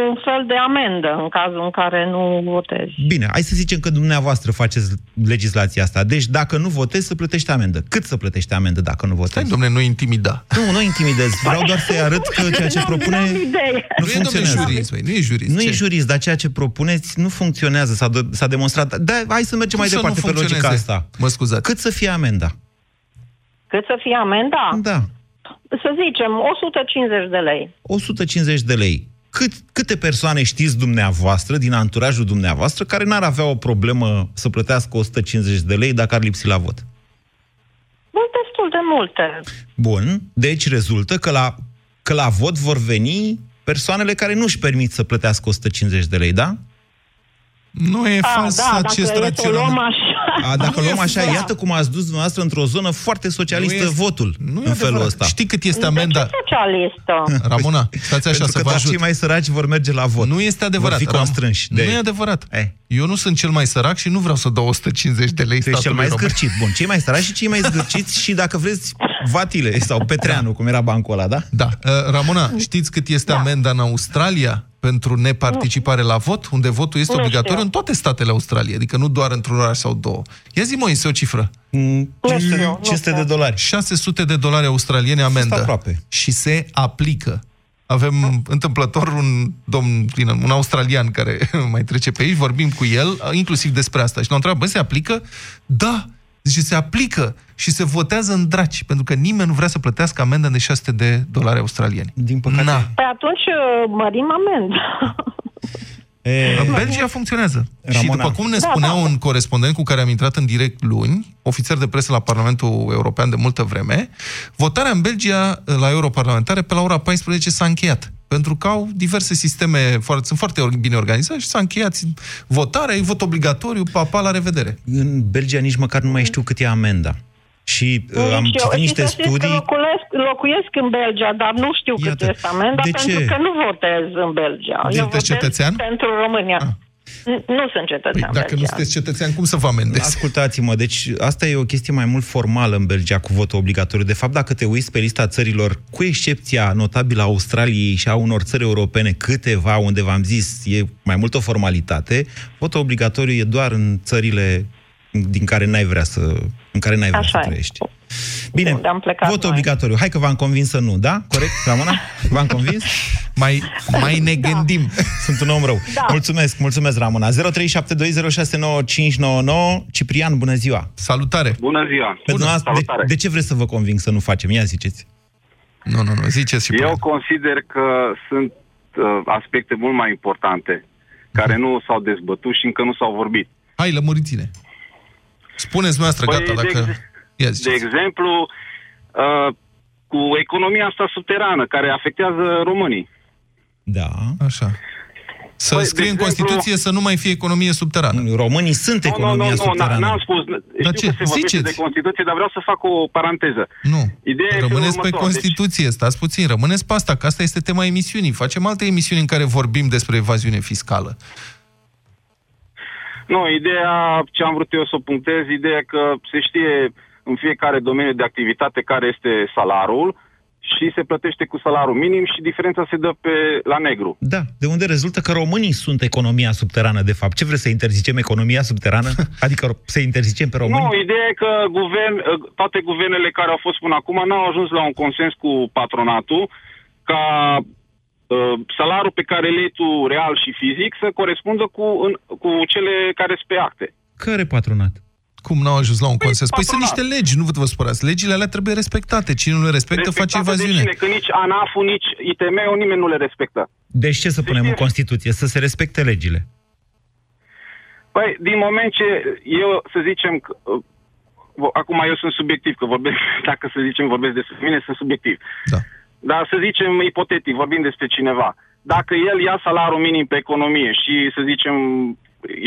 un fel de amendă în cazul în care nu votezi. Bine, hai să zicem că dumneavoastră faceți legislația asta. Deci dacă nu votezi, să plătești amendă. Cât să plătești amendă dacă nu Stai, votezi? domne, nu intimida. Nu, nu intimidez. Vreau doar să-i arăt că ceea ce <laughs> N-am- propune n-am idee. nu Nu e, domne, funcționează. jurist, băi, nu e jurist. Nu Ce? e jurist, dar ceea ce propuneți nu funcționează, s-a, de- s-a demonstrat. Da, hai să mergem Cum mai să nu departe pe logica funcționeze? asta. Mă scuzați. Cât să fie amenda? Cât să fie amenda? Da, Să zicem 150 de lei. 150 de lei. Cât, câte persoane știți dumneavoastră, din anturajul dumneavoastră, care n-ar avea o problemă să plătească 150 de lei dacă ar lipsi la vot? Bă, destul de multe. Bun, deci rezultă că la, că la vot vor veni persoanele care nu își permit să plătească 150 de lei, da? Nu e A, fals da, acest dacă e să o luăm raționament. așa. A, dacă Nu e luăm așa, fals. iată cum ați dus dumneavoastră într-o zonă foarte socialistă Nu este- votul Nu e în felul adevărat. ăsta. Știi cât este De amenda? ce socialistă? <laughs> Ramona, stați așa Pentru să că vă doar ajut. cei mai săraci vor merge la vot. Nu este adevărat. Vor fi Ram- constrânși. De... Nu e adevărat. Eh. Eu nu sunt cel mai sărac și nu vreau să dau 150 de lei Tu ești cel statului mai român. zgârcit. Bun, cei mai săraci și cei mai zgârciți și dacă vreți, Vatile sau Petreanu, cum era bancul ăla, da? Da. Uh, Ramona, știți cât este Da. amenda în Australia pentru neparticipare la vot, unde votul este Nu obligatoriu știu. în toate statele Australiei, adică nu doar într-un oraș sau două. Ia zi, Moise, o cifră. Mm, Nu știu, nu 500 știu. de dolari. 600 de dolari australiene amendă. aproape. Și se aplică. Avem întâmplător un domn, din- un australian care <laughs> mai trece pe aici, vorbim cu el, inclusiv despre asta. Și l-am întrebat, bă, se aplică? Da! Zice, se aplică și se votează în draci, pentru că nimeni nu vrea să plătească amendă de 600 de dolari australieni. Din păcate. Na. Păi atunci uh, mărim amenda. <laughs> E, În Belgia funcționează. Ramona. Și după cum ne Da, spunea da. un corespondent cu care am intrat în direct luni, ofițer de presă la Parlamentul European de multă vreme, votarea în Belgia la europarlamentare pe la ora 14 s-a încheiat. Pentru că au diverse sisteme, foarte, sunt foarte or- bine organizate și s-a încheiat votarea, e vot obligatoriu, papa, la revedere. În Belgia nici măcar nu mai știu cât e amenda. Și uh, am Nici eu. citit niște Și să știți că studii... locuiesc, locuiesc în Belgia, dar nu știu cât Iată. este amenda, De pentru ce? că nu votez în Belgia. Sunteți Eu votez cetățean? pentru România. N- Nu sunt Păi, cetățean dacă nu belgian. sunteți cetățean, cum să vă amendezi? Ascultați-mă, deci asta e o chestie mai mult formală în Belgia cu votul obligatoriu. De fapt, dacă te uiți pe lista țărilor, cu excepția notabilă a Australiei și a unor țări europene, câteva unde v-am zis e mai mult o formalitate, votul obligatoriu e doar în țările din care n-ai vrea să, în care n-ai vrea Așa să e. trăiești. Bine, Unde am plecat vot noi. obligatoriu. Hai că v-am convins să nu, da? Corect, Ramona? <laughs> V-am convins? Mai, mai ne gândim. Sunt un om rău. Da. Mulțumesc, mulțumesc, Ramona. 0372069599. Ciprian, bună ziua. Salutare! Bună ziua! Pe dumneavoastră, de, Salutare! de ce vreți să vă conving să nu facem? Ia ziceți. Nu, nu, nu, ziceți și Eu consider că sunt uh, aspecte mult mai importante care nu s-au dezbătut și încă nu s-au vorbit. Hai, lămuriți-ne. Spuneți noastră, Păi, gata, de dacă... ex- Ia De ziceți. exemplu, uh, cu economia asta subterană care afectează românii. Da. Așa. Să Păi, scrie de în exemplu- Constituție să nu mai fie economie subterană. Românii sunt Nu, nu, economia nu, nu, subterană. n-am spus. Dar Știu ce? că se vorbește Ziceți. de Constituție, dar vreau să fac o paranteză. Nu. Ideea e Rămâneți felul pe următor. Constituție, stați puțin, rămâneți pe asta, că asta este tema emisiunii. Facem alte emisiuni în care vorbim despre evaziune fiscală. Nu, ideea, ce am vrut eu să o punctez, ideea că se știe în fiecare domeniu de activitate care este salarul și se plătește cu salariul minim și diferența se dă pe la negru. Da, de unde rezultă că românii sunt economia subterană, de fapt. Ce vreți să interzicem economia subterană? <laughs> Adică să interzicem pe români? Nu, ideea e că guvern, toate guvernele care au fost până acum n-au ajuns la un consens cu patronatul ca uh, salariul pe care îl iei tu real și fizic să corespundă cu, în, cu cele care sunt pe acte. Care patronat? Cum n-au ajuns la un consens? Păi sunt patronat. niște legi, nu vă spărați. Legile alea trebuie respectate. Cine nu le respectă face Respectate de evaziune. cine? Că nici ANAF-ul, nici ITM-ul, nimeni nu le respectă. Deci ce să punem în Constituție? Să se respecte legile. Păi, din moment ce eu, să zicem, că, uh, vo- acum eu sunt subiectiv, că vorbesc, <laughs> dacă să zicem vorbesc despre mine, sunt subiectiv. Da. Dar să zicem ipotetic, vorbim despre cineva. Dacă el ia salariul minim pe economie și, să zicem,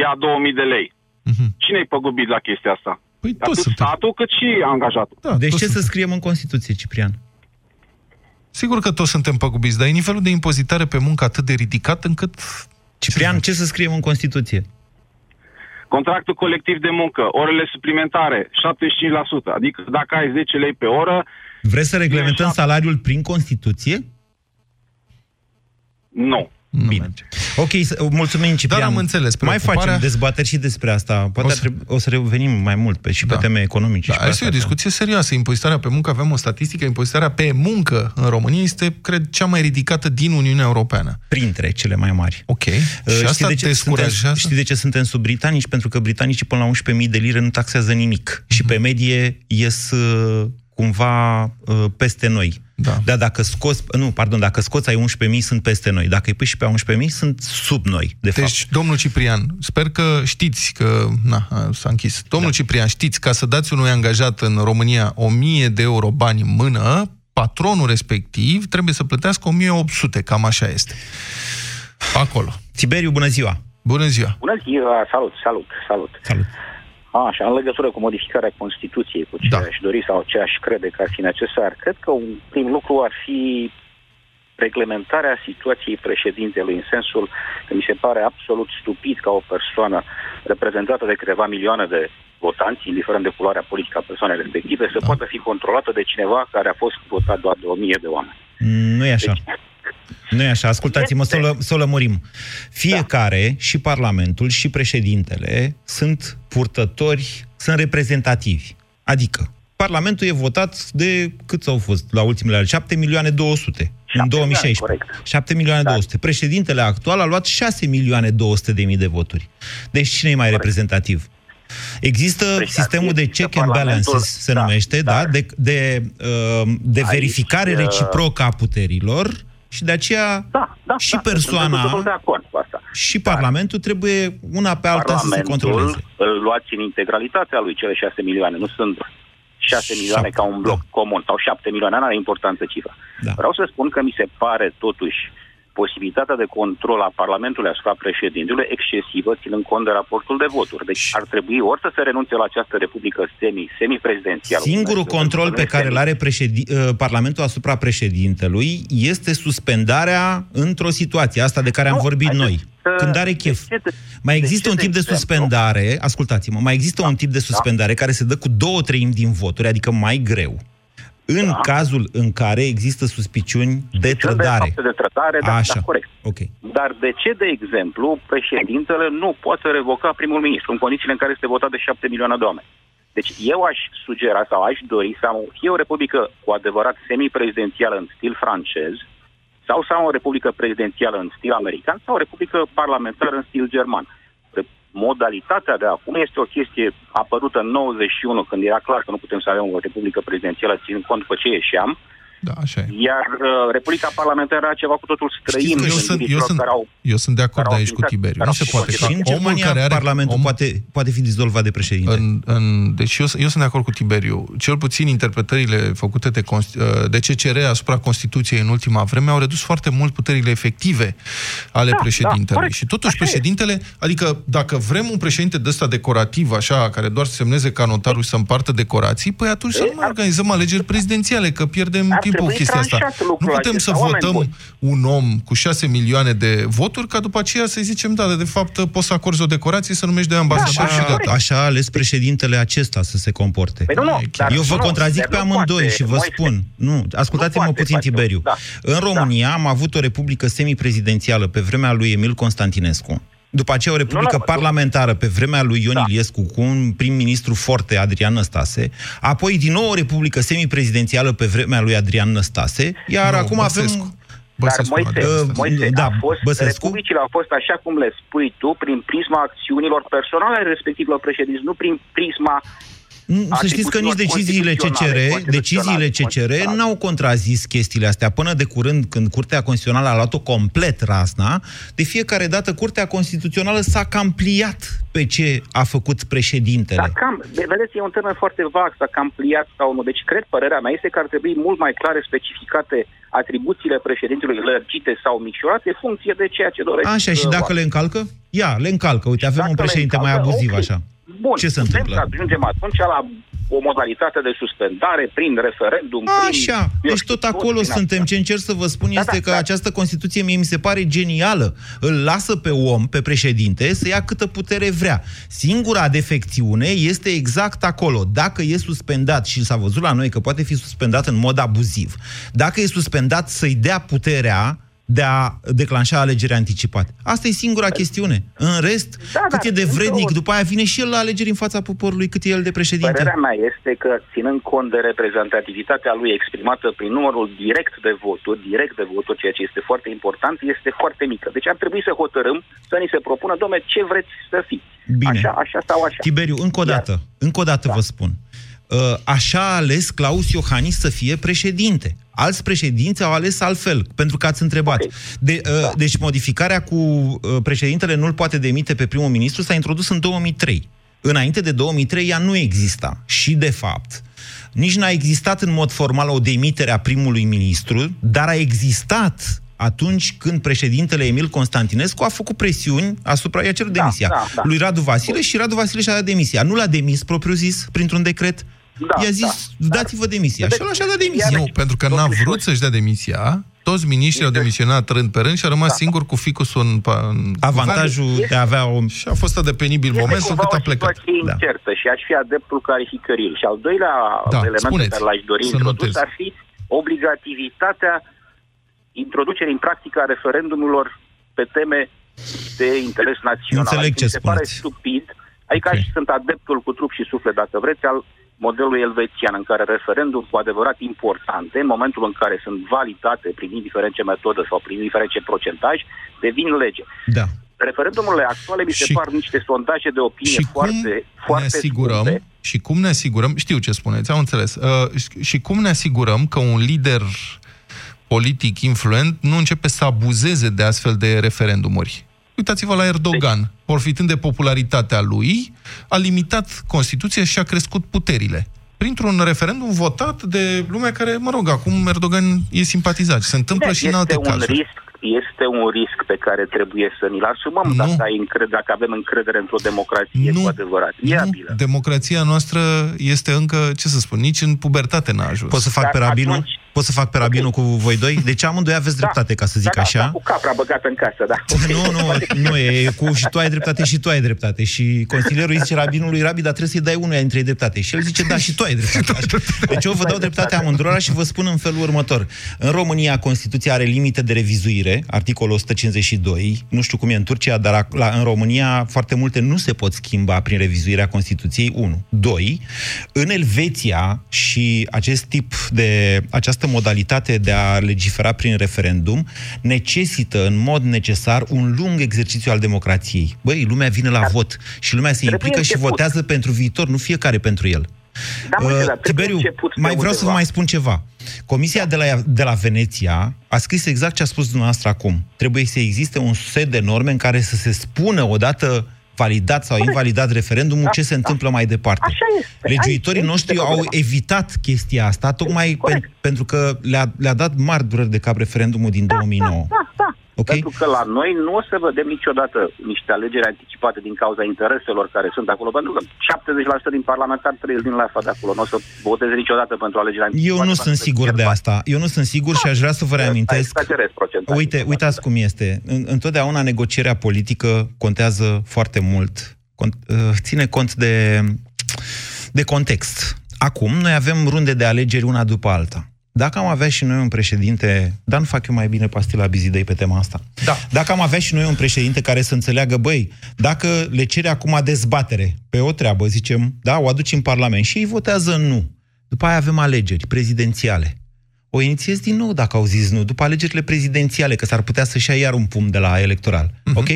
ia 2000 de lei, cine-i păgubit la chestia asta? Mhm. Păi Atât statul cât și angajatul. Da, deci toți ce să suntem. scriem în Constituție, Ciprian? Sigur că toți suntem păgubiți, dar e nivelul de impozitare pe muncă atât de ridicat încât... Ciprian, ce să scriem în Constituție? Contractul colectiv de muncă, orele suplimentare, 75%. Adică dacă ai 10 lei pe oră, Vreți să reglementăm salariul prin Constituție? nu. Bine. Ok, s- mulțumim, Ciprian. Dar am înțeles Mai preocuparea. facem dezbateri și despre asta. Poate O o să- să, o să revenim mai mult pe, și pe Da. teme economice. Da, și pe asta e o astea. discuție serioasă. Impozitarea pe muncă, avem o statistică, impozitarea pe muncă în România este, cred, cea mai ridicată din Uniunea Europeană. Printre cele mai mari. Ok. Uh, Și asta de ce descurajează? suntem, știi de ce suntem sub britanici? Pentru că britanicii până la 11.000 de lire nu taxează nimic. Și Mhm. pe medie ies uh, cumva uh, peste noi. Da. Dar dacă scoți, nu, pardon, dacă scoți ai 11.000, sunt peste noi. Dacă îi pui și pe 11.000, sunt sub noi, de fapt. Deci, domnul Ciprian, sper că știți că... Na, a, s-a închis. Domnul da. Ciprian, știți, ca să dați unui angajat în România 1000 de euro bani în mână, patronul respectiv trebuie să plătească 1800, cam așa este. Acolo. Tiberiu, bună ziua! Bună ziua! Bună ziua, salut, salut, salut. Salut. Așa, în legătură cu modificarea Constituției, cu ce da. aș dori sau ce aș crede că ar fi necesar, cred că un prim lucru ar fi reglementarea situației președintelui, în sensul că mi se pare absolut stupid ca o persoană reprezentată de câteva milioane de votanți, indiferent de culoarea politică a persoanei respective, să poată fi controlată de cineva care a fost votat doar de o mie de oameni. Nu e așa. Nu e așa, ascultați-mă, să o, lă- să o lămurim. Fiecare, da. și Parlamentul, și președintele, sunt purtători, sunt reprezentativi. Adică, Parlamentul e votat de, cât au fost la ultimele ale? 7 milioane 200 în 2016. corect. 7 milioane da. 200. Președintele actual a luat 6 milioane 200 de mii de voturi. Deci cine e mai reprezentativ? Există sistemul de check and balances, se numește, da, de, de, uh, de Aici, verificare uh, reciprocă a puterilor Și de aceea da, da, și da, persoana sunt de acord cu asta. și Parlamentul trebuie una pe alta să se controleze. îl luați în integralitatea lui, cele 6 milioane, nu sunt 6 milioane ca un bloc comun sau 7 milioane, nu are importanță cifra. Da. Vreau să spun că mi se pare totuși posibilitatea de control a Parlamentului asupra președintelui excesivă, ținând cont de raportul de voturi. Deci ar trebui ori să se renunțe la această republică semi, semi-prezidențială. Singurul Dumnezeu, control pe semi- care îl are președi- uh, Parlamentul asupra președintelui este suspendarea într-o situație, asta de care am Nu, vorbit haideți noi. să- Când are chef. de ce de- Mai de există ce, un de tip de exemplu? suspendare, ascultați-mă, mai există un tip de suspendare care se dă cu două treimi din voturi, adică mai greu. În Da. cazul în care există suspiciuni de Cel trădare. De fapte de trădare, da, Așa. da, corect. Ok. Dar de ce, de exemplu, președintele nu poate revoca primul ministru în condițiile în care este votat de șapte milioane de oameni? Deci eu aș sugera sau aș dori să am fie o republică cu adevărat semi-prezidențială în stil francez, sau să am o republică prezidențială în stil american, sau o republică parlamentară în stil german. Modalitatea de acum este o chestie apărută în 91, când era clar că nu putem să avem o republică prezidențială, ținând cont după ce ieșeam, Da, așa e. iar uh, Republica Parlamentară era ceva cu totul străin. Știți că eu sunt, eu, gândirilor sunt, care au eu sunt de acord care au aici cu ființat- Tiberiu. care Nu au se poate. făcut Și în Omul Germania care are, Parlamentul om, poate, poate fi dizolvat de președinte. În, în, deci eu, eu sunt de acord cu Tiberiu. Cel puțin interpretările făcute de, const- de CCR asupra Constituției în ultima vreme au redus foarte mult puterile efective ale Da, președintelui. da, corect. și totuși Așa e. președintele, adică dacă vrem un președinte de ăsta decorativ, așa, care doar să semneze ca notarul și să împartă decorații, păi atunci să nu mai organizăm alegeri prezidențiale, că pierdem Ar timpul cu trebui chestia asta. tranșat lucrul Nu putem acesta, să oameni votăm buni. un om cu 6 milioane de voturi, ca după aceea să-i zicem, da, de fapt poți să acorzi o decorație, să numești doi ambasadori și Așa, gata. așa a ales președintele acesta să se comporte. Păi nu, nu, dar Eu vă nu, contrazic dar pe nu amândoi poate, și vă Moise. spun. Nu, ascultați-mă poate puțin, face Tiberiu. da. În România am avut o republică semiprezidențială pe vremea lui Emil Constantinescu. După aceea o republică Nu, nu, parlamentară pe vremea lui Ion Da. Iliescu cu un prim-ministru forte, Adrian Năstase, apoi din nou o republică semiprezidențială pe vremea lui Adrian Năstase, iar Nu, acum Băsescu. avem... Dar Băsescu, Moise, Adrian Uh, Năstase. Moise da, a fost, Băsescu? republicile au fost așa cum le spui tu, prin prisma acțiunilor personale ale respectivilor președinți, nu prin prisma Nu, Să știți că nici deciziile CCR, deciziile CCR n-au contrazis chestiile astea. Până de curând, când Curtea Constituțională a luat-o complet rasna, de fiecare dată Curtea Constituțională s-a cam pliat pe ce a făcut președintele. Dar cam, vedeți, e un termen foarte vag, s-a cam pliat sau nu. Deci, cred, părerea mea este că ar trebui mult mai clare specificate atribuțiile președintelui lărgite sau micșorate, în funcție de ceea ce dorește. Așa, și dacă le încalcă? Ia, le încalcă. Uite, avem Dacă un le președinte mai încalcă, abuziv, ok. așa. Bun, Ce se putem întâmplă? să ajungem atunci la o modalitate de suspendare prin referendum, Așa, prin... eu deci știu, tot acolo prin suntem. asta. Ce încerc să vă spun Da, este da, că da. această Constituție mie mi se pare genială. Îl lasă pe om, pe președinte, să ia câtă putere vrea. Singura defecțiune este exact acolo. Dacă e suspendat, și s-a văzut la noi că poate fi suspendat în mod abuziv, dacă e suspendat să-i dea puterea de a declanșa alegeri anticipate. Asta e singura chestiune. În rest, Da, cât da, e de vrednic, într-o- după aia vine și el la alegeri în fața poporului, cât e el de președinte. Părerea mea este că, ținând cont de reprezentativitatea lui exprimată prin numărul direct de voturi, direct de voturi, ceea ce este foarte important, este foarte mică. Deci ar trebui să hotărâm, să ni se propună, domne, ce vreți să fiți. Bine. Așa, așa sau așa. Tiberiu, încă o dată, încă o dată vă spun. Uh, Așa a ales Claus Iohannis să fie președinte. Alți președinți au ales altfel, pentru că ați întrebat. Ok. De, uh, Deci modificarea cu uh, președintele nu-l poate demite pe primul ministru s-a introdus în 2003. Înainte de 2003 ea nu exista. Și, de fapt, nici n-a existat în mod formal o demitere a primului ministru, dar a existat atunci când președintele Emil Constantinescu a făcut presiuni asupra, i-a cerut Da, demisia da, da. lui Radu Vasile și Radu Vasile și-a dat demisia. Nu l-a demis propriu-zis, printr-un decret. Da, I-a zis, da. dați-vă demisia. Și ăla și-a dat demisia. Nu, pentru că n-a vrut să-și dea demisia, toți miniștrii au demisionat rând pe rând și a rămas singur cu ficusul în, pa- în Avantajul guvern. de a avea o... Și a fost atât de penibil Este momentul cumva cât a o plecat. situație Da. incertă și aș fi adeptul clarificării. Și al doilea Da, element spuneți, pe care l-aș dori să introdus notez. ar fi obligativitatea introducerii în practică a referendumurilor pe teme de interes național. Înțeleg Adică ce mi se pare spuneți. stupid. Adică Ok. okay. sunt adeptul cu trup și suflet, dacă vreți, al modelului elvețian, în care referendum cu adevărat importante, în momentul în care sunt validate prin indiferent ce metodă sau prin indiferent ce procentaj, devin lege. Da. Referendumurile actuale mi se Și- par niște sondaje de opinie Și cum foarte, ne foarte asigurăm, scumpe. și cum ne asigurăm, știu ce spuneți, am înțeles, uh, și- și cum ne asigurăm că un lider politic influent nu începe să abuzeze de astfel de referendumuri. Uitați-vă la Erdogan. Profitând de popularitatea lui, a limitat Constituția și a crescut puterile. Printr-un referendum votat de lumea care, mă rog, acum Erdogan e simpatizat. Se întâmplă și în alte un cazuri. risc este un risc pe care trebuie să ni-l asumăm nu. dacă, ai încredere, dacă avem încredere într-o democrație nu. cu adevărat viabilă. Nu. Democrația noastră este încă, ce să spun, nici în pubertate n-a ajuns. Pot să fac Dar pe rabinul? atunci- Pot să fac pe rabinul cu voi doi? Deci amândoi aveți dreptate, ca să zic da, așa. Da, cu capra băgată în casă, da. <laughs> Nu, nu, nu, e cu și tu ai dreptate și tu ai dreptate. Și consilierul îi zice rabinului, Rabi, dar trebuie să-i dai unuia dintre ei dreptate. Și el zice, da, și tu ai dreptate. <laughs> Deci eu vă dau dreptate amândurora și vă spun în felul următor. În România, Constituția are limite de revizuire, articolul 152, nu știu cum e în Turcia, dar ac- la, în România foarte multe nu se pot schimba prin revizuirea Constituției, 1. 2. În Elveția și acest tip de, această modalitate de a legifera prin referendum necesită în mod necesar un lung exercițiu al democrației. Băi, lumea vine la vot și lumea se Trebuie implică și început. votează pentru viitor, nu fiecare pentru el. Da, mă, Uh, dar trebuie Tiberiu, început de mai vreau să vă undeva. mai spun ceva. Comisia de la, de la Veneția a scris exact ce a spus dumneavoastră acum. Trebuie să existe un set de norme în care să se spună odată validat sau invalidat referendumul, Da, ce se întâmplă mai departe. Așa este. Legiuitorii Aici noștri este au problema. evitat chestia asta tocmai pen, pentru că le-a, le-a dat mari dureri de cap referendumul din 2009. Da, da. Ok? Pentru că la noi nu o să vedem niciodată niște alegeri anticipate din cauza intereselor care sunt acolo, pentru că 70% din parlamentari trăiesc din lafa de acolo. Nu o să voteze niciodată pentru alegeri anticipate. Eu nu pentru sunt că sigur de pierd asta. Eu nu sunt sigur și aș vrea să vă reamintesc. Exagerez procentajul. Uite, uitați cum este. În- Întotdeauna negocierea politică contează foarte mult. Con- uh, Ține cont de, de context. Acum, noi avem runde de alegeri una după alta. Dacă am avea și noi un președinte, dar nu fac eu mai bine pastila bizidei pe tema asta. Da. Dacă am avea și noi un președinte care să înțeleagă, băi, dacă le cere acum dezbatere pe o treabă, zicem, da, o aduci în Parlament și ei votează nu. După aia avem alegeri prezidențiale. O inițiezi din nou dacă au zis nu, după alegerile prezidențiale, că s-ar putea să-și ia iar un pumn de la electoral. Ok?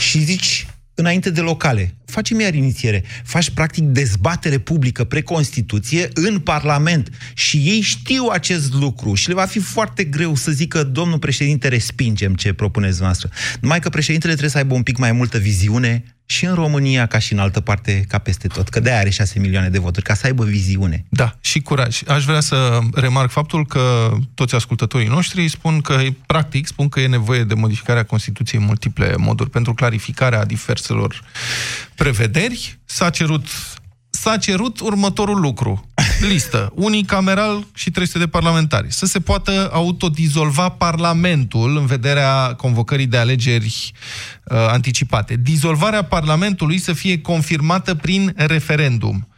Și zici, înainte de locale, facem iar inițiere. Faci practic dezbatere publică pre-Constituție în Parlament și ei știu acest lucru și le va fi foarte greu să zică, domnul președinte, respingem ce propuneți noastră. Numai că președintele trebuie să aibă un pic mai multă viziune și în România, ca și în altă parte, ca peste tot. Că de-aia are 6 milioane de voturi, ca să aibă viziune. Da, și curaj. Aș vrea să remarc faptul că toți ascultătorii noștri spun că, practic, spun că e nevoie de modificarea Constituției în multiple moduri pentru clarificarea diverselor prevederi. S-a cerut S-a cerut următorul lucru. Listă. <laughs> Unicameral și 300 de parlamentari. Să se poată autodizolva Parlamentul în vederea convocării de alegeri uh, anticipate. Dizolvarea Parlamentului să fie confirmată prin referendum.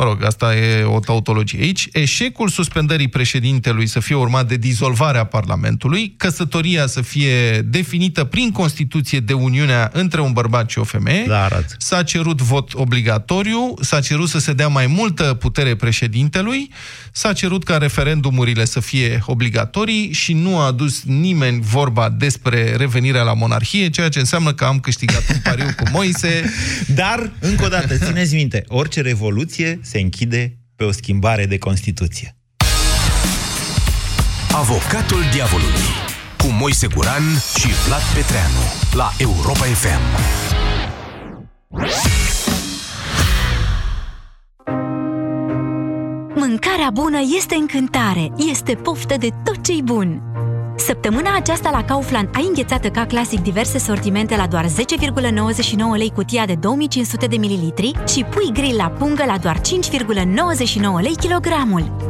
Mă rog, asta e o tautologie aici. Eșecul suspendării președintelui să fie urmat de dizolvarea Parlamentului, căsătoria să fie definită prin Constituție de uniunea între un bărbat și o femeie. Da, arăt. S-a cerut vot obligatoriu, s-a cerut să se dea mai multă putere președintelui, s-a cerut ca referendumurile să fie obligatorii și nu a adus nimeni vorba despre revenirea la monarhie, ceea ce înseamnă că am câștigat un pariu cu Moise. <laughs> Dar, încă o dată, țineți minte, orice revoluție se închide pe o schimbare de Constituție. Avocatul diavolului cu Moise Guran și Vlad Petreanu la Europa FM. Mâncarea bună este încântare, este poftă de tot ce-i bun. Săptămâna aceasta la Kaufland ai înghețată ca clasic diverse sortimente la doar 10,99 lei cutia de 2500 de mililitri și pui grill la pungă la doar 5,99 lei kilogramul.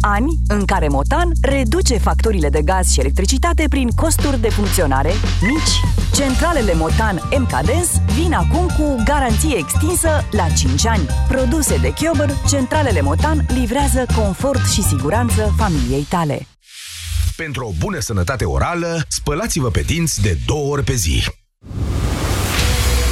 Ani în care Motan reduce facturile de gaz și electricitate prin costuri de funcționare mici. Centralele Motan MKDens vin acum cu garanție extinsă la 5 ani. Produse de Chiober, centralele Motan livrează confort și siguranță familiei tale. Pentru o bună sănătate orală, spălați-vă pe dinți de două ori pe zi.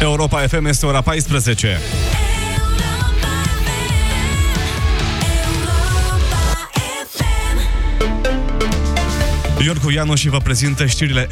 Europa FM este ora 14. Iorcu Ianu și vă prezintă știrile